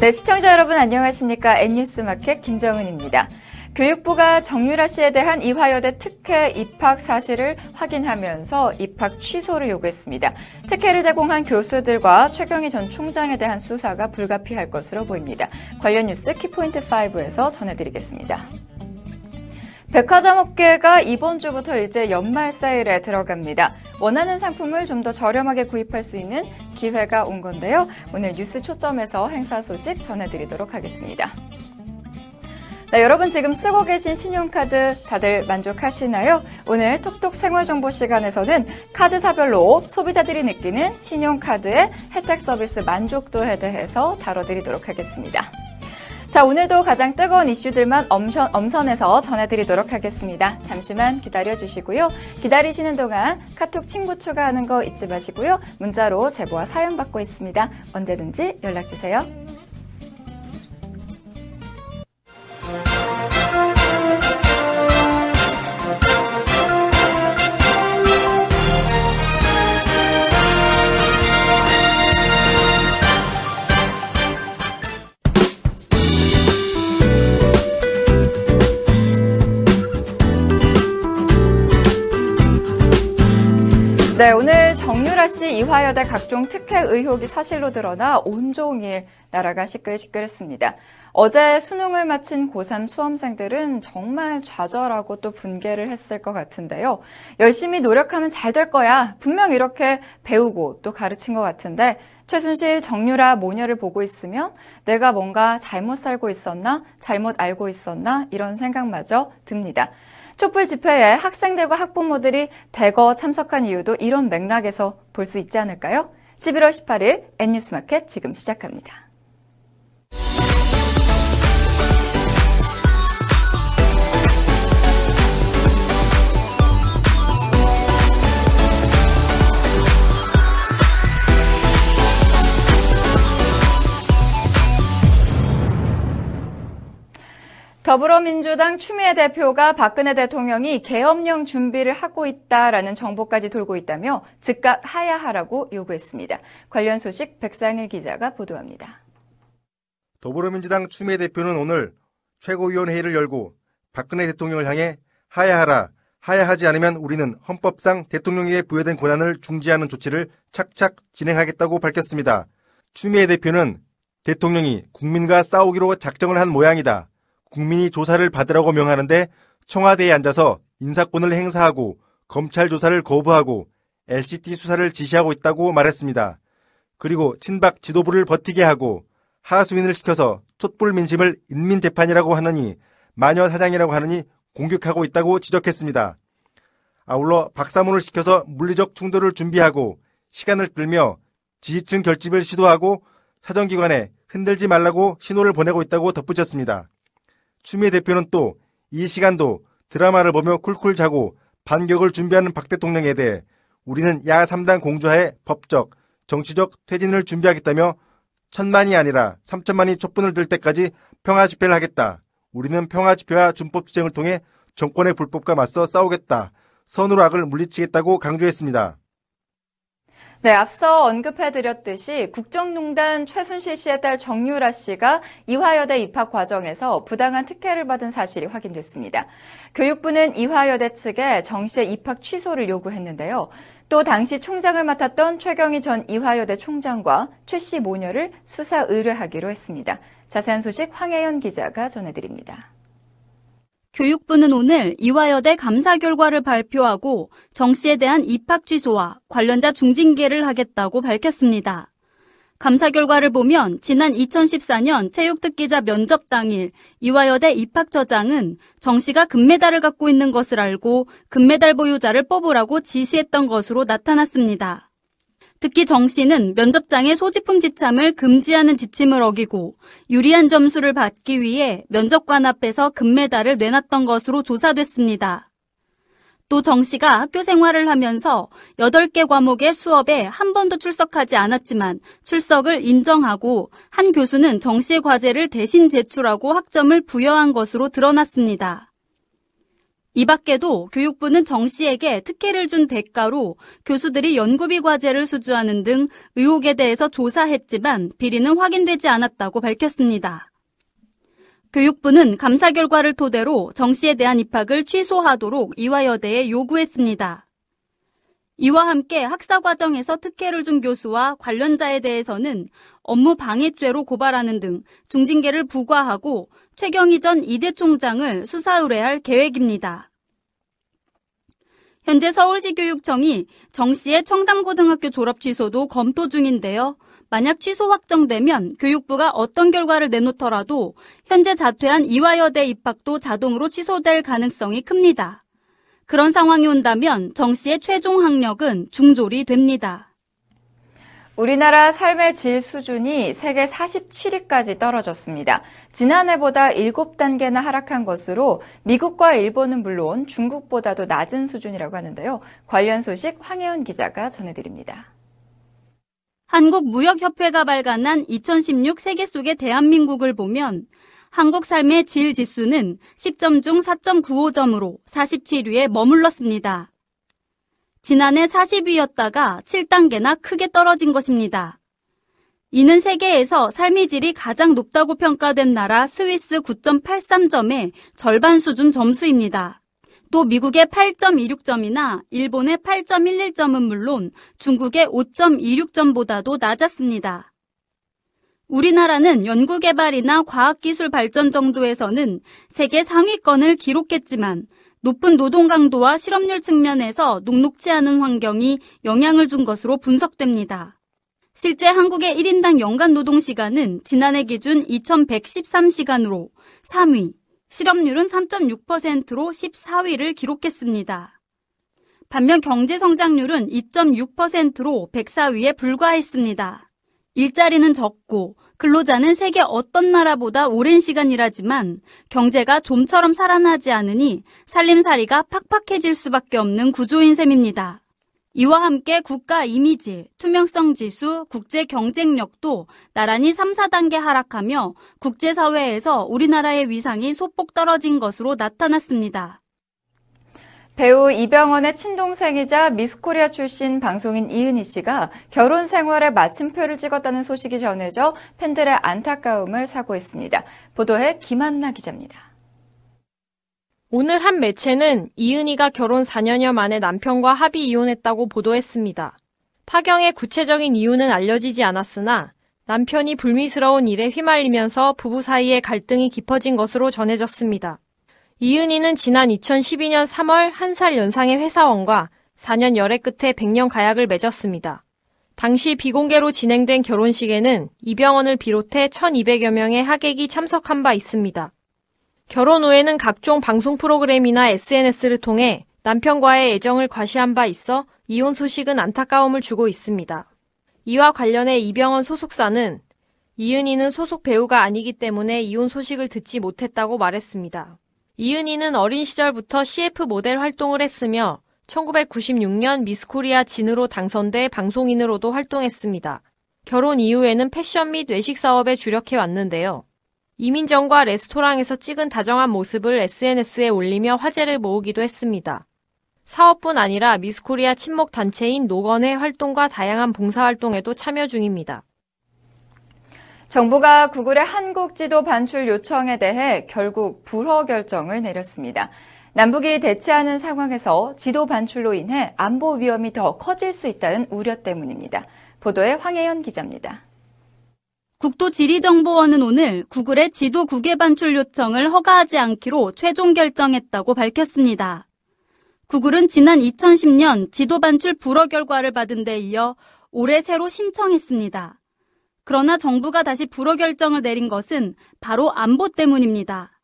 네, 시청자 여러분 안녕하십니까? N뉴스 마켓 김정은입니다. 교육부가 정유라 씨에 대한 이화여대 특혜 입학 사실을 확인하면서 입학 취소를 요구했습니다. 특혜를 제공한 교수들과 최경희 전 총장에 대한 수사가 불가피할 것으로 보입니다. 관련 뉴스 키포인트 5에서 전해드리겠습니다. 백화점 업계가 이번 주부터 이제 연말 세일에 들어갑니다. 원하는 상품을 좀 더 저렴하게 구입할 수 있는 기회가 온 건데요. 오늘 뉴스 초점에서 행사 소식 전해드리도록 하겠습니다. 네, 여러분 지금 쓰고 계신 신용카드 다들 만족하시나요? 오늘 톡톡 생활정보 시간에서는 카드사별로 소비자들이 느끼는 신용카드의 혜택 서비스 만족도에 대해서 다뤄드리도록 하겠습니다. 자, 오늘도 가장 뜨거운 이슈들만 엄선, 엄선해서 전해드리도록 하겠습니다. 잠시만 기다려주시고요. 기다리시는 동안 카톡 친구 추가하는 거 잊지 마시고요. 문자로 제보와 사연 받고 있습니다. 언제든지 연락주세요. 정유라 씨 이화여대 각종 특혜 의혹이 사실로 드러나 온종일 나라가 시끌시끌했습니다. 어제 수능을 마친 고3 수험생들은 정말 좌절하고 또 분개를 했을 것 같은데요. 열심히 노력하면 잘 될 거야. 분명 이렇게 배우고 또 가르친 것 같은데 최순실 정유라 모녀를 보고 있으면 내가 뭔가 잘못 살고 있었나? 잘못 알고 있었나? 이런 생각마저 듭니다. 촛불 집회에 학생들과 학부모들이 대거 참석한 이유도 이런 맥락에서 볼 수 있지 않을까요? 11월 18일 N뉴스마켓 지금 시작합니다. 더불어민주당 추미애 대표가 박근혜 대통령이 계엄령 준비를 하고 있다라는 정보까지 돌고 있다며 즉각 하야하라고 요구했습니다. 관련 소식 백상일 기자가 보도합니다. 더불어민주당 추미애 대표는 오늘 최고위원회의를 열고 박근혜 대통령을 향해 하야하라, 하야하지 않으면 우리는 헌법상 대통령에게 부여된 권한을 중지하는 조치를 착착 진행하겠다고 밝혔습니다. 추미애 대표는 대통령이 국민과 싸우기로 작정을 한 모양이다. 국민이 조사를 받으라고 명하는데 청와대에 앉아서 인사권을 행사하고 검찰 조사를 거부하고 LCT 수사를 지시하고 있다고 말했습니다. 그리고 친박 지도부를 버티게 하고 하수인을 시켜서 촛불 민심을 인민재판이라고 하느니 마녀 사장이라고 하느니 공격하고 있다고 지적했습니다. 아울러 박사문을 시켜서 물리적 충돌을 준비하고 시간을 끌며 지지층 결집을 시도하고 사정기관에 흔들지 말라고 신호를 보내고 있다고 덧붙였습니다. 추미애 대표는 또 이 시간도 드라마를 보며 쿨쿨 자고 반격을 준비하는 박 대통령에 대해 우리는 야 3단 공조하에 법적, 정치적 퇴진을 준비하겠다며 천만이 아니라 3천만이 촛불을 들 때까지 평화 집회를 하겠다. 우리는 평화 집회와 준법 투쟁을 통해 정권의 불법과 맞서 싸우겠다. 선으로 악을 물리치겠다고 강조했습니다. 네, 앞서 언급해드렸듯이 국정농단 최순실 씨의 딸 정유라 씨가 이화여대 입학 과정에서 부당한 특혜를 받은 사실이 확인됐습니다. 교육부는 이화여대 측에 정 씨의 입학 취소를 요구했는데요. 또 당시 총장을 맡았던 최경희 전 이화여대 총장과 최 씨 모녀를 수사 의뢰하기로 했습니다. 자세한 소식 황혜연 기자가 전해드립니다. 교육부는 오늘 이화여대 감사 결과를 발표하고 정 씨에 대한 입학 취소와 관련자 중징계를 하겠다고 밝혔습니다. 감사 결과를 보면 지난 2014년 체육특기자 면접 당일 이화여대 입학처장은 정 씨가 금메달을 갖고 있는 것을 알고 금메달 보유자를 뽑으라고 지시했던 것으로 나타났습니다. 특히 정 씨는 면접장의 소지품 지참을 금지하는 지침을 어기고 유리한 점수를 받기 위해 면접관 앞에서 금메달을 내놨던 것으로 조사됐습니다. 또 정 씨가 학교 생활을 하면서 8개 과목의 수업에 한 번도 출석하지 않았지만 출석을 인정하고 한 교수는 정 씨의 과제를 대신 제출하고 학점을 부여한 것으로 드러났습니다. 이 밖에도 교육부는 정 씨에게 특혜를 준 대가로 교수들이 연구비 과제를 수주하는 등 의혹에 대해서 조사했지만 비리는 확인되지 않았다고 밝혔습니다. 교육부는 감사 결과를 토대로 정 씨에 대한 입학을 취소하도록 이화여대에 요구했습니다. 이와 함께 학사 과정에서 특혜를 준 교수와 관련자에 대해서는 업무 방해죄로 고발하는 등 중징계를 부과하고 최경희 전 이대 총장을 수사 의뢰할 계획입니다. 현재 서울시 교육청이 정 씨의 청담고등학교 졸업 취소도 검토 중인데요. 만약 취소 확정되면 교육부가 어떤 결과를 내놓더라도 현재 자퇴한 이화여대 입학도 자동으로 취소될 가능성이 큽니다. 그런 상황이 온다면 정 씨의 최종 학력은 중졸이 됩니다. 우리나라 삶의 질 수준이 세계 47위까지 떨어졌습니다. 지난해보다 7단계나 하락한 것으로 미국과 일본은 물론 중국보다도 낮은 수준이라고 하는데요. 관련 소식 황혜연 기자가 전해드립니다. 한국무역협회가 발간한 2016 세계 속의 대한민국을 보면 한국 삶의 질 지수는 10점 중 4.95점으로 47위에 머물렀습니다. 지난해 40위였다가 7단계나 크게 떨어진 것입니다. 이는 세계에서 삶의 질이 가장 높다고 평가된 나라 스위스 9.83점의 절반 수준 점수입니다. 또 미국의 8.26점이나 일본의 8.11점은 물론 중국의 5.26점보다도 낮았습니다. 우리나라는 연구개발이나 과학기술 발전 정도에서는 세계 상위권을 기록했지만 높은 노동 강도와 실업률 측면에서 녹록지 않은 환경이 영향을 준 것으로 분석됩니다. 실제 한국의 1인당 연간 노동 시간은 지난해 기준 2113시간으로 3위, 실업률은 3.6%로 14위를 기록했습니다. 반면 경제 성장률은 2.6%로 104위에 불과했습니다. 일자리는 적고 근로자는 세계 어떤 나라보다 오랜 시간 일하지만 경제가 좀처럼 살아나지 않으니 살림살이가 팍팍해질 수밖에 없는 구조인 셈입니다. 이와 함께 국가 이미지, 투명성 지수, 국제 경쟁력도 나란히 3, 4단계 하락하며 국제사회에서 우리나라의 위상이 소폭 떨어진 것으로 나타났습니다. 배우 이병헌의 친동생이자 미스코리아 출신 방송인 이은희 씨가 결혼 생활에 마침표를 찍었다는 소식이 전해져 팬들의 안타까움을 사고 있습니다. 보도에 김한나 기자입니다. 오늘 한 매체는 이은희가 결혼 4년여 만에 남편과 합의 이혼했다고 보도했습니다. 파경의 구체적인 이유는 알려지지 않았으나 남편이 불미스러운 일에 휘말리면서 부부 사이의 갈등이 깊어진 것으로 전해졌습니다. 이은희는 지난 2012년 3월 한 살 연상의 회사원과 4년 열애 끝에 백년 가약을 맺었습니다. 당시 비공개로 진행된 결혼식에는 이병헌을 비롯해 1200여 명의 하객이 참석한 바 있습니다. 결혼 후에는 각종 방송 프로그램이나 SNS를 통해 남편과의 애정을 과시한 바 있어 이혼 소식은 안타까움을 주고 있습니다. 이와 관련해 이병헌 소속사는 이은희는 소속 배우가 아니기 때문에 이혼 소식을 듣지 못했다고 말했습니다. 이은희는 어린 시절부터 CF 모델 활동을 했으며 1996년 미스코리아 진으로 당선돼 방송인으로도 활동했습니다. 결혼 이후에는 패션 및 외식 사업에 주력해 왔는데요. 이민정과 레스토랑에서 찍은 다정한 모습을 SNS에 올리며 화제를 모으기도 했습니다. 사업뿐 아니라 미스코리아 친목 단체인 노건의 활동과 다양한 봉사활동에도 참여 중입니다. 정부가 구글의 한국 지도 반출 요청에 대해 결국 불허 결정을 내렸습니다. 남북이 대치하는 상황에서 지도 반출로 인해 안보 위험이 더 커질 수 있다는 우려 때문입니다. 보도에 황혜연 기자입니다. 국토지리정보원은 오늘 구글의 지도 국외 반출 요청을 허가하지 않기로 최종 결정했다고 밝혔습니다. 구글은 지난 2010년 지도 반출 불허 결과를 받은 데 이어 올해 새로 신청했습니다. 그러나 정부가 다시 불허 결정을 내린 것은 바로 안보 때문입니다.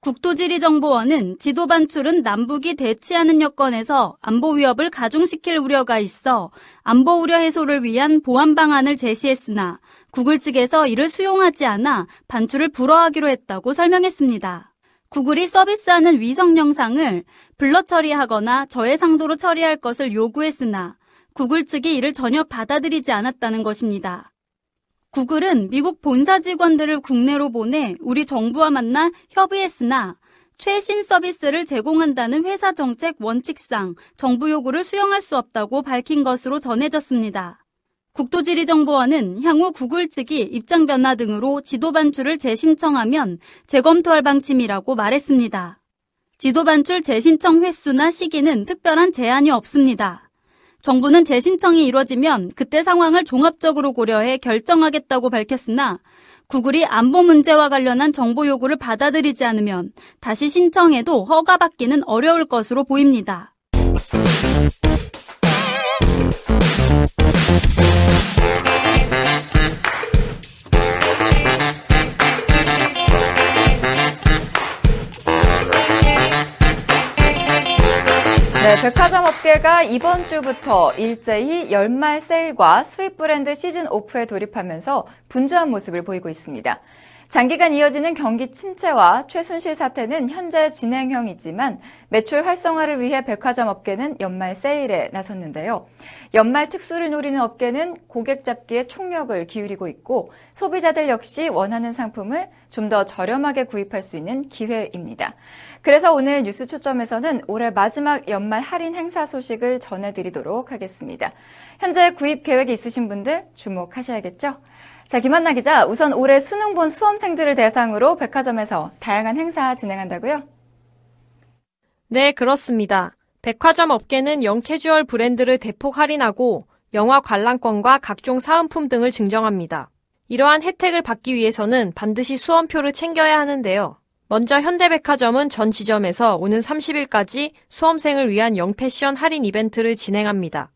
국토지리정보원은 지도 반출은 남북이 대치하는 여건에서 안보 위협을 가중시킬 우려가 있어 안보 우려 해소를 위한 보안 방안을 제시했으나 구글 측에서 이를 수용하지 않아 반출을 불허하기로 했다고 설명했습니다. 구글이 서비스하는 위성 영상을 블러 처리하거나 저해 상도로 처리할 것을 요구했으나 구글 측이 이를 전혀 받아들이지 않았다는 것입니다. 구글은 미국 본사 직원들을 국내로 보내 우리 정부와 만나 협의했으나 최신 서비스를 제공한다는 회사 정책 원칙상 정부 요구를 수용할 수 없다고 밝힌 것으로 전해졌습니다. 국토지리정보원은 향후 구글 측이 입장 변화 등으로 지도 반출을 재신청하면 재검토할 방침이라고 말했습니다. 지도 반출 재신청 횟수나 시기는 특별한 제한이 없습니다. 정부는 재신청이 이뤄지면 그때 상황을 종합적으로 고려해 결정하겠다고 밝혔으나 구글이 안보 문제와 관련한 정보 요구를 받아들이지 않으면 다시 신청해도 허가받기는 어려울 것으로 보입니다. 네, 백화점 업계가 이번 주부터 일제히 연말 세일과 수입 브랜드 시즌 오프에 돌입하면서 분주한 모습을 보이고 있습니다. 장기간 이어지는 경기 침체와 최순실 사태는 현재 진행형이지만 매출 활성화를 위해 백화점 업계는 연말 세일에 나섰는데요. 연말 특수를 노리는 업계는 고객 잡기에 총력을 기울이고 있고 소비자들 역시 원하는 상품을 좀 더 저렴하게 구입할 수 있는 기회입니다. 그래서 오늘 뉴스 초점에서는 올해 마지막 연말 할인 행사 소식을 전해드리도록 하겠습니다. 현재 구입 계획이 있으신 분들 주목하셔야겠죠? 자, 김한나 기자, 우선 올해 수능 본 수험생들을 대상으로 백화점에서 다양한 행사 진행한다고요? 네, 그렇습니다. 백화점 업계는 영캐주얼 브랜드를 대폭 할인하고 영화 관람권과 각종 사은품 등을 증정합니다. 이러한 혜택을 받기 위해서는 반드시 수험표를 챙겨야 하는데요. 먼저 현대백화점은 전 지점에서 오는 30일까지 수험생을 위한 영패션 할인 이벤트를 진행합니다.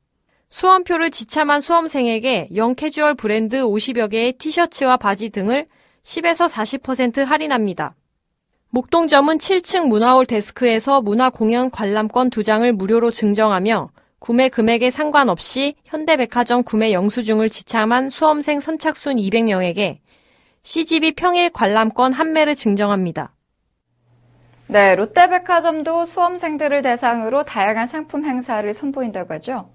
수험표를 지참한 수험생에게 영캐주얼 브랜드 50여 개의 티셔츠와 바지 등을 10에서 40% 할인합니다. 목동점은 7층 문화홀 데스크에서 문화 공연 관람권 2장을 무료로 증정하며 구매 금액에 상관없이 현대백화점 구매 영수증을 지참한 수험생 선착순 200명에게 CGV 평일 관람권 한매를 증정합니다. 네, 롯데백화점도 수험생들을 대상으로 다양한 상품 행사를 선보인다고 하죠.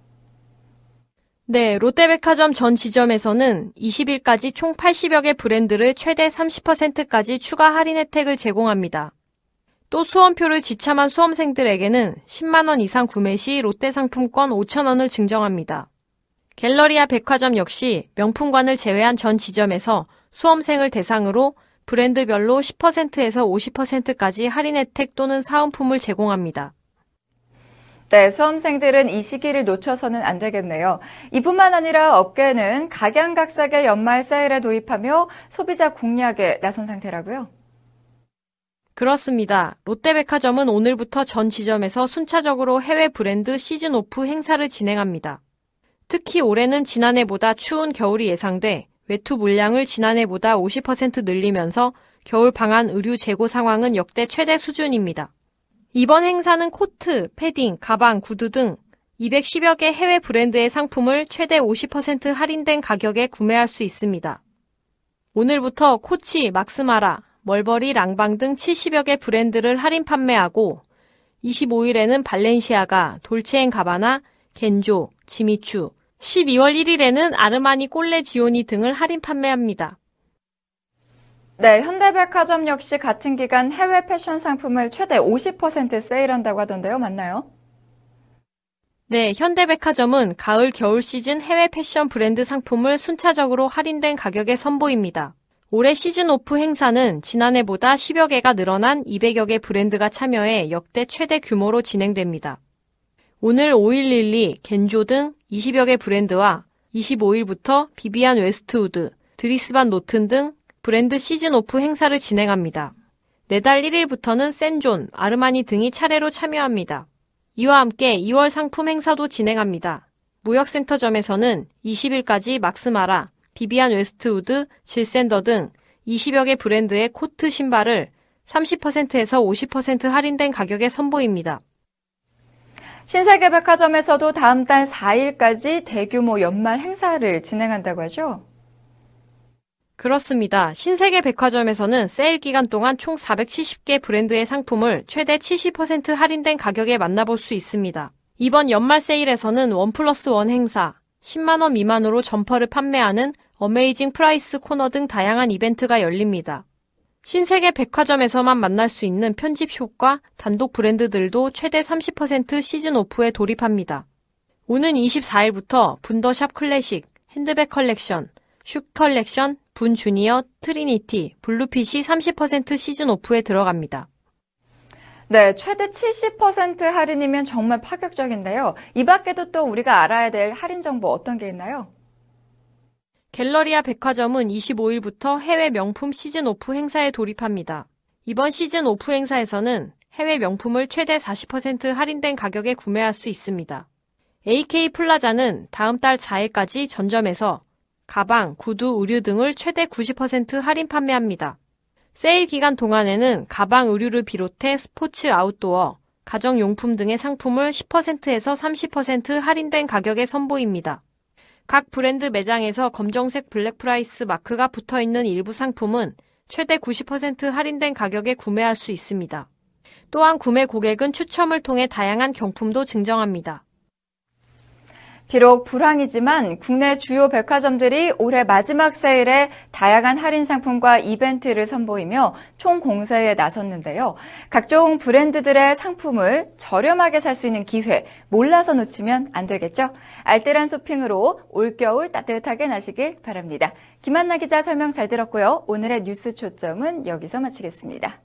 네, 롯데백화점 전 지점에서는 20일까지 총 80여 개 브랜드를 최대 30%까지 추가 할인 혜택을 제공합니다. 또 수험표를 지참한 수험생들에게는 10만원 이상 구매 시 롯데 상품권 5천원을 증정합니다. 갤러리아 백화점 역시 명품관을 제외한 전 지점에서 수험생을 대상으로 브랜드별로 10%에서 50%까지 할인 혜택 또는 사은품을 제공합니다. 네, 수험생들은 이 시기를 놓쳐서는 안 되겠네요. 이뿐만 아니라 업계는 각양각색의 연말 세일에 도입하며 소비자 공략에 나선 상태라고요? 그렇습니다. 롯데백화점은 오늘부터 전 지점에서 순차적으로 해외 브랜드 시즌 오프 행사를 진행합니다. 특히 올해는 지난해보다 추운 겨울이 예상돼 외투 물량을 지난해보다 50% 늘리면서 겨울 방한 의류 재고 상황은 역대 최대 수준입니다. 이번 행사는 코트, 패딩, 가방, 구두 등 210여 개 해외 브랜드의 상품을 최대 50% 할인된 가격에 구매할 수 있습니다. 오늘부터 코치, 막스마라, 멀버리, 랑방 등 70여 개 브랜드를 할인 판매하고 25일에는 발렌시아가, 돌체앤가바나, 겐조, 지미추, 12월 1일에는 아르마니 꼴레 지오니 등을 할인 판매합니다. 네, 현대백화점 역시 같은 기간 해외 패션 상품을 최대 50% 세일한다고 하던데요. 맞나요? 네, 현대백화점은 가을 겨울 시즌 해외 패션 브랜드 상품을 순차적으로 할인된 가격에 선보입니다. 올해 시즌 오프 행사는 지난해보다 10여 개가 늘어난 200여 개 브랜드가 참여해 역대 최대 규모로 진행됩니다. 오늘 5.112, 겐조 등 20여 개 브랜드와 25일부터 비비안 웨스트우드, 드리스반 노튼 등 브랜드 시즌 오프 행사를 진행합니다. 내달 1일부터는 센존, 아르마니 등이 차례로 참여합니다. 이와 함께 2월 상품 행사도 진행합니다. 무역센터점에서는 20일까지 막스마라, 비비안 웨스트우드, 질샌더 등 20여 개 브랜드의 코트 신발을 30%에서 50% 할인된 가격에 선보입니다. 신세계 백화점에서도 다음 달 4일까지 대규모 연말 행사를 진행한다고 하죠? 그렇습니다. 신세계 백화점에서는 세일 기간 동안 총 470개 브랜드의 상품을 최대 70% 할인된 가격에 만나볼 수 있습니다. 이번 연말 세일에서는 one plus one 행사, 10만원 미만으로 점퍼를 판매하는 amazing price 코너 등 다양한 이벤트가 열립니다. 신세계 백화점에서만 만날 수 있는 편집숍과 단독 브랜드들도 최대 30% 시즌 오프에 돌입합니다. 오는 24일부터 분더샵 클래식, 핸드백 컬렉션, 슈 컬렉션, 분 주니어, 트리니티, 블루핏이 30% 시즌 오프에 들어갑니다. 네, 최대 70% 할인이면 정말 파격적인데요. 이 밖에도 또 우리가 알아야 될 할인 정보 어떤 게 있나요? 갤러리아 백화점은 25일부터 해외 명품 시즌 오프 행사에 돌입합니다. 이번 시즌 오프 행사에서는 해외 명품을 최대 40% 할인된 가격에 구매할 수 있습니다. AK 플라자는 다음 달 4일까지 전점에서 가방, 구두, 의류 등을 최대 90% 할인 판매합니다. 세일 기간 동안에는 가방, 의류를 비롯해 스포츠 아웃도어, 가정용품 등의 상품을 10%에서 30% 할인된 가격에 선보입니다. 각 브랜드 매장에서 검정색 Black Price 마크가 붙어 있는 일부 상품은 최대 90% 할인된 가격에 구매할 수 있습니다. 또한 구매 고객은 추첨을 통해 다양한 경품도 증정합니다. 비록 불황이지만 국내 주요 백화점들이 올해 마지막 세일에 다양한 할인 상품과 이벤트를 선보이며 총 공세에 나섰는데요. 각종 브랜드들의 상품을 저렴하게 살 수 있는 기회 몰라서 놓치면 안 되겠죠? 알뜰한 쇼핑으로 올겨울 따뜻하게 나시길 바랍니다. 김한나 기자 설명 잘 들었고요. 오늘의 뉴스 초점은 여기서 마치겠습니다.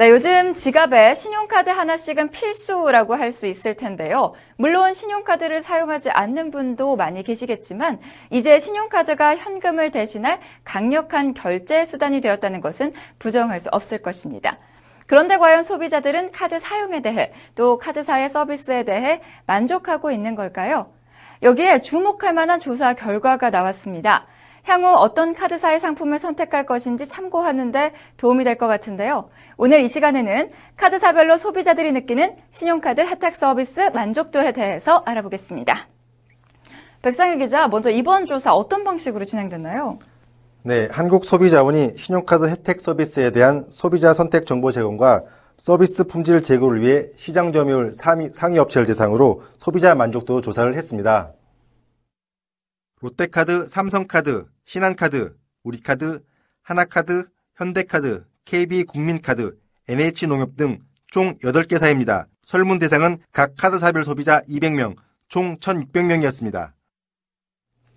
네, 요즘 지갑에 신용카드 하나씩은 필수라고 할 수 있을 텐데요. 물론 신용카드를 사용하지 않는 분도 많이 계시겠지만 이제 신용카드가 현금을 대신할 강력한 결제 수단이 되었다는 것은 부정할 수 없을 것입니다. 그런데 과연 소비자들은 카드 사용에 대해 또 카드사의 서비스에 대해 만족하고 있는 걸까요? 여기에 주목할 만한 조사 결과가 나왔습니다. 향후 어떤 카드사의 상품을 선택할 것인지 참고하는데 도움이 될 것 같은데요. 오늘 이 시간에는 카드사별로 소비자들이 느끼는 신용카드 혜택 서비스 만족도에 대해서 알아보겠습니다. 백상일 기자, 먼저 이번 조사 어떤 방식으로 진행됐나요? 네, 한국소비자원이 신용카드 혜택 서비스에 대한 소비자 선택 정보 제공과 서비스 품질 제고를 위해 시장 점유율 상위 업체를 대상으로 소비자 만족도 조사를 했습니다. 롯데카드, 삼성카드, 신한카드, 우리카드, 하나카드, 현대카드, KB국민카드, NH농협 등 총 8개사입니다. 설문 대상은 각 카드사별 소비자 200명, 총 1,600명이었습니다.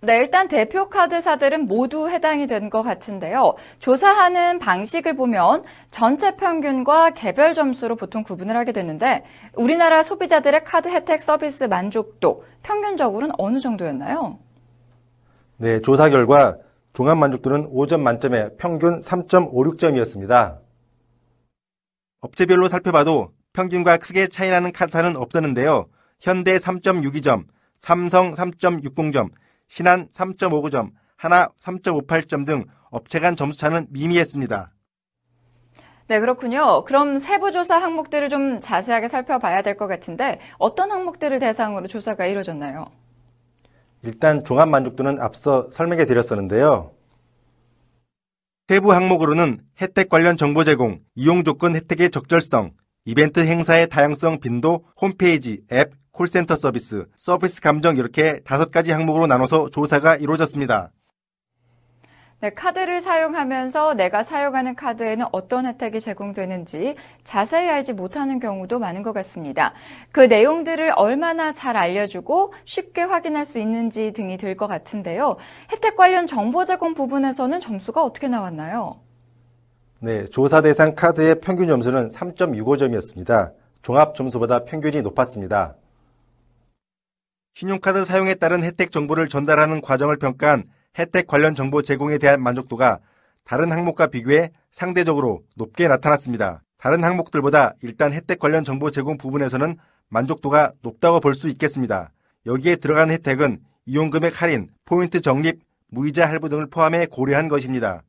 네, 일단 대표 카드사들은 모두 해당이 된 것 같은데요. 조사하는 방식을 보면 전체 평균과 개별 점수로 보통 구분을 하게 되는데 우리나라 소비자들의 카드 혜택 서비스 만족도 평균적으로는 어느 정도였나요? 네, 조사 결과 종합 만족도는 5점 만점에 평균 3.56점이었습니다. 업체별로 살펴봐도 평균과 크게 차이나는 카드사는 없었는데요. 현대 3.62점, 삼성 3.60점, 신한 3.59점, 하나 3.58점 등 업체 간 점수 차는 미미했습니다. 네, 그렇군요. 그럼 세부 조사 항목들을 좀 자세하게 살펴봐야 될 것 같은데 어떤 항목들을 대상으로 조사가 이루어졌나요? 일단 종합 만족도는 앞서 설명해 드렸었는데요. 세부 항목으로는 혜택 관련 정보 제공, 이용 조건 혜택의 적절성, 이벤트 행사의 다양성 빈도, 홈페이지, 앱, 콜센터 서비스, 서비스 감정 이렇게 다섯 가지 항목으로 나눠서 조사가 이루어졌습니다. 네, 카드를 사용하면서 내가 사용하는 카드에는 어떤 혜택이 제공되는지 자세히 알지 못하는 경우도 많은 것 같습니다. 그 내용들을 얼마나 잘 알려주고 쉽게 확인할 수 있는지 등이 될 것 같은데요. 혜택 관련 정보 제공 부분에서는 점수가 어떻게 나왔나요? 네, 조사 대상 카드의 평균 점수는 3.65점이었습니다. 종합 점수보다 평균이 높았습니다. 신용카드 사용에 따른 혜택 정보를 전달하는 과정을 평가한 혜택 관련 정보 제공에 대한 만족도가 다른 항목과 비교해 상대적으로 높게 나타났습니다. 다른 항목들보다 일단 혜택 관련 정보 제공 부분에서는 만족도가 높다고 볼 수 있겠습니다. 여기에 들어간 혜택은 이용금액 할인, 포인트 적립, 무이자 할부 등을 포함해 고려한 것입니다.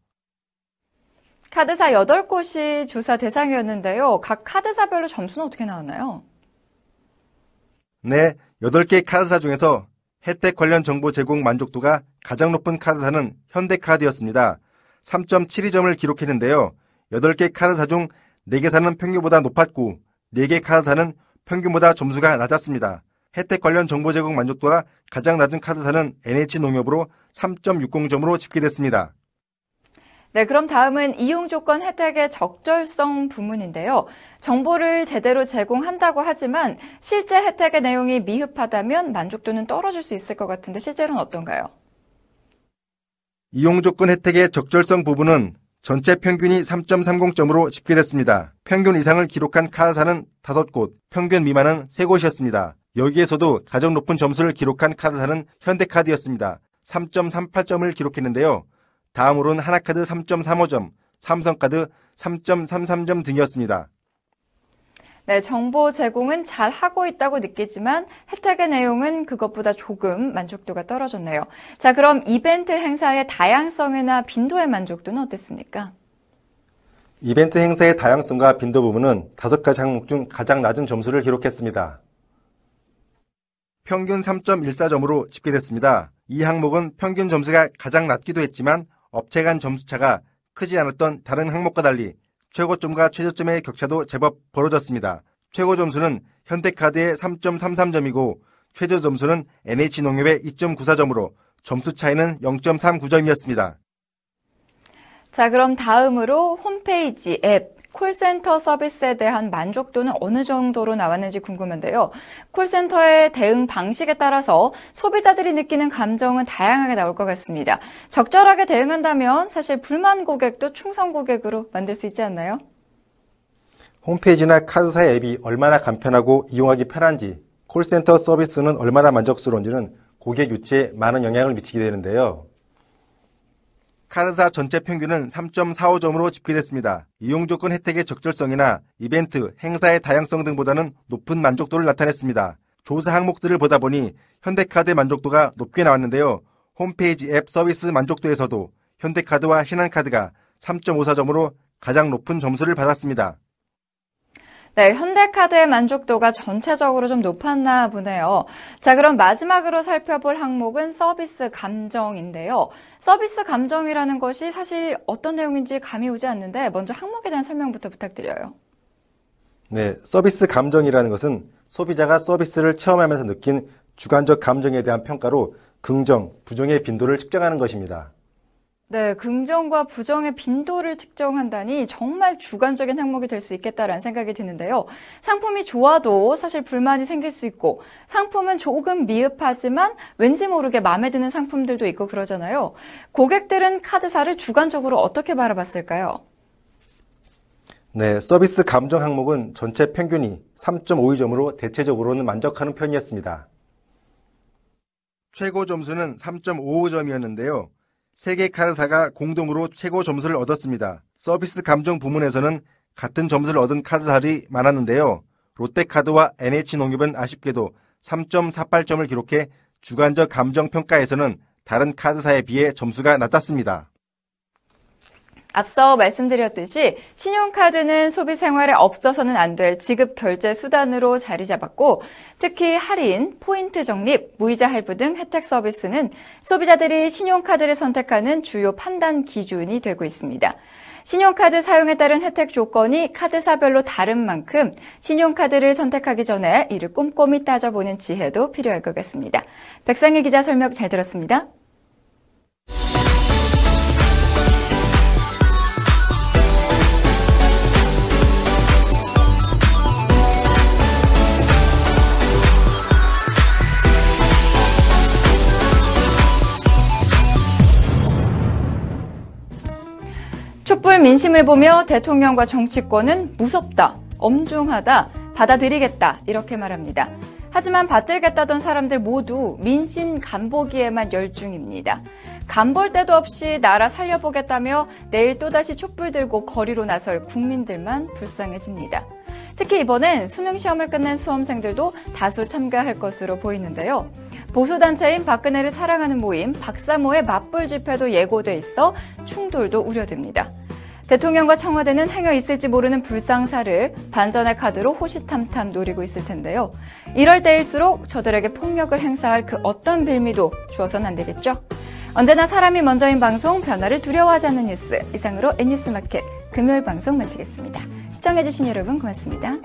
카드사 8곳이 조사 대상이었는데요. 각 카드사별로 점수는 어떻게 나왔나요? 네, 8개 카드사 중에서 혜택 관련 정보 제공 만족도가 가장 높은 카드사는 현대카드였습니다. 3.72점을 기록했는데요. 8개 카드사 중 4개사는 평균보다 높았고 4개 카드사는 평균보다 점수가 낮았습니다. 혜택 관련 정보 제공 만족도가 가장 낮은 카드사는 NH농협으로 3.60점으로 집계됐습니다. 네, 그럼 다음은 이용 조건 혜택의 적절성 부문인데요. 정보를 제대로 제공한다고 하지만 실제 혜택의 내용이 미흡하다면 만족도는 떨어질 수 있을 것 같은데 실제로는 어떤가요? 이용 조건 혜택의 적절성 부분은 전체 평균이 3.30점으로 집계됐습니다. 평균 이상을 기록한 카드사는 5곳, 평균 미만은 3곳이었습니다. 여기에서도 가장 높은 점수를 기록한 카드사는 현대카드였습니다. 3.38점을 기록했는데요. 다음으로는 하나카드 3.35점, 삼성카드 3.33점 등이었습니다. 네, 정보 제공은 잘 하고 있다고 느끼지만 혜택의 내용은 그것보다 조금 만족도가 떨어졌네요. 자, 그럼 이벤트 행사의 다양성이나 빈도의 만족도는 어땠습니까? 이벤트 행사의 다양성과 빈도 부분은 다섯 가지 항목 중 가장 낮은 점수를 기록했습니다. 평균 3.14점으로 집계됐습니다. 이 항목은 평균 점수가 가장 낮기도 했지만 업체 간 점수차가 크지 않았던 다른 항목과 달리 최고점과 최저점의 격차도 제법 벌어졌습니다. 최고 점수는 현대카드의 3.33점이고 최저 점수는 NH농협의 2.94점으로 점수 차이는 0.39점이었습니다. 자, 그럼 다음으로 홈페이지, 앱, 콜센터 서비스에 대한 만족도는 어느 정도로 나왔는지 궁금한데요. 콜센터의 대응 방식에 따라서 소비자들이 느끼는 감정은 다양하게 나올 것 같습니다. 적절하게 대응한다면 사실 불만 고객도 충성 고객으로 만들 수 있지 않나요? 홈페이지나 카드사 앱이 얼마나 간편하고 이용하기 편한지, 콜센터 서비스는 얼마나 만족스러운지는 고객 유치에 많은 영향을 미치게 되는데요. 카드사 전체 평균은 3.45점으로 집계됐습니다. 이용 조건 혜택의 적절성이나 이벤트, 행사의 다양성 등보다는 높은 만족도를 나타냈습니다. 조사 항목들을 보다 보니 현대카드의 만족도가 높게 나왔는데요. 홈페이지 앱 서비스 만족도에서도 현대카드와 신한카드가 3.54점으로 가장 높은 점수를 받았습니다. 네, 현대카드의 만족도가 전체적으로 좀 높았나 보네요. 자, 그럼 마지막으로 살펴볼 항목은 서비스 감정인데요. 서비스 감정이라는 것이 사실 어떤 내용인지 감이 오지 않는데 먼저 항목에 대한 설명부터 부탁드려요. 네, 서비스 감정이라는 것은 소비자가 서비스를 체험하면서 느낀 주관적 감정에 대한 평가로 긍정, 부정의 빈도를 측정하는 것입니다. 네, 긍정과 부정의 빈도를 측정한다니 정말 주관적인 항목이 될 수 있겠다라는 생각이 드는데요. 상품이 좋아도 사실 불만이 생길 수 있고 상품은 조금 미흡하지만 왠지 모르게 마음에 드는 상품들도 있고 그러잖아요. 고객들은 카드사를 주관적으로 어떻게 바라봤을까요? 네, 서비스 감정 항목은 전체 평균이 3.52점으로 대체적으로는 만족하는 편이었습니다. 최고 점수는 3.55점이었는데요. 세계 카드사가 공동으로 최고 점수를 얻었습니다. 서비스 감정 부문에서는 같은 점수를 얻은 카드사들이 많았는데요. 롯데카드와 NH농협은 아쉽게도 3.48점을 기록해 주관적 감정 평가에서는 다른 카드사에 비해 점수가 낮았습니다. 앞서 말씀드렸듯이 신용카드는 소비 생활에 없어서는 안 될 지급 결제 수단으로 자리 잡았고 특히 할인, 포인트 적립, 무이자 할부 등 혜택 서비스는 소비자들이 신용카드를 선택하는 주요 판단 기준이 되고 있습니다. 신용카드 사용에 따른 혜택 조건이 카드사별로 다른 만큼 신용카드를 선택하기 전에 이를 꼼꼼히 따져보는 지혜도 필요할 것 같습니다. 백상희 기자 설명 잘 들었습니다. 촛불 민심을 보며 대통령과 정치권은 무섭다, 엄중하다, 받아들이겠다 이렇게 말합니다. 하지만 받들겠다던 사람들 모두 민심 간보기에만 열중입니다. 간볼 때도 없이 나라 살려보겠다며 내일 또다시 촛불 들고 거리로 나설 국민들만 불쌍해집니다. 특히 이번엔 수능 시험을 끝낸 수험생들도 다수 참가할 것으로 보이는데요. 보수단체인 박근혜를 사랑하는 모임 박사모의 맞불 집회도 예고돼 있어 충돌도 우려됩니다. 대통령과 청와대는 행여 있을지 모르는 불상사를 반전의 카드로 호시탐탐 노리고 있을 텐데요. 이럴 때일수록 저들에게 폭력을 행사할 그 어떤 빌미도 주어선 안 되겠죠? 언제나 사람이 먼저인 방송, 변화를 두려워하지 않는 뉴스. 이상으로 N뉴스 마켓 금요일 방송 마치겠습니다. 시청해주신 여러분 고맙습니다.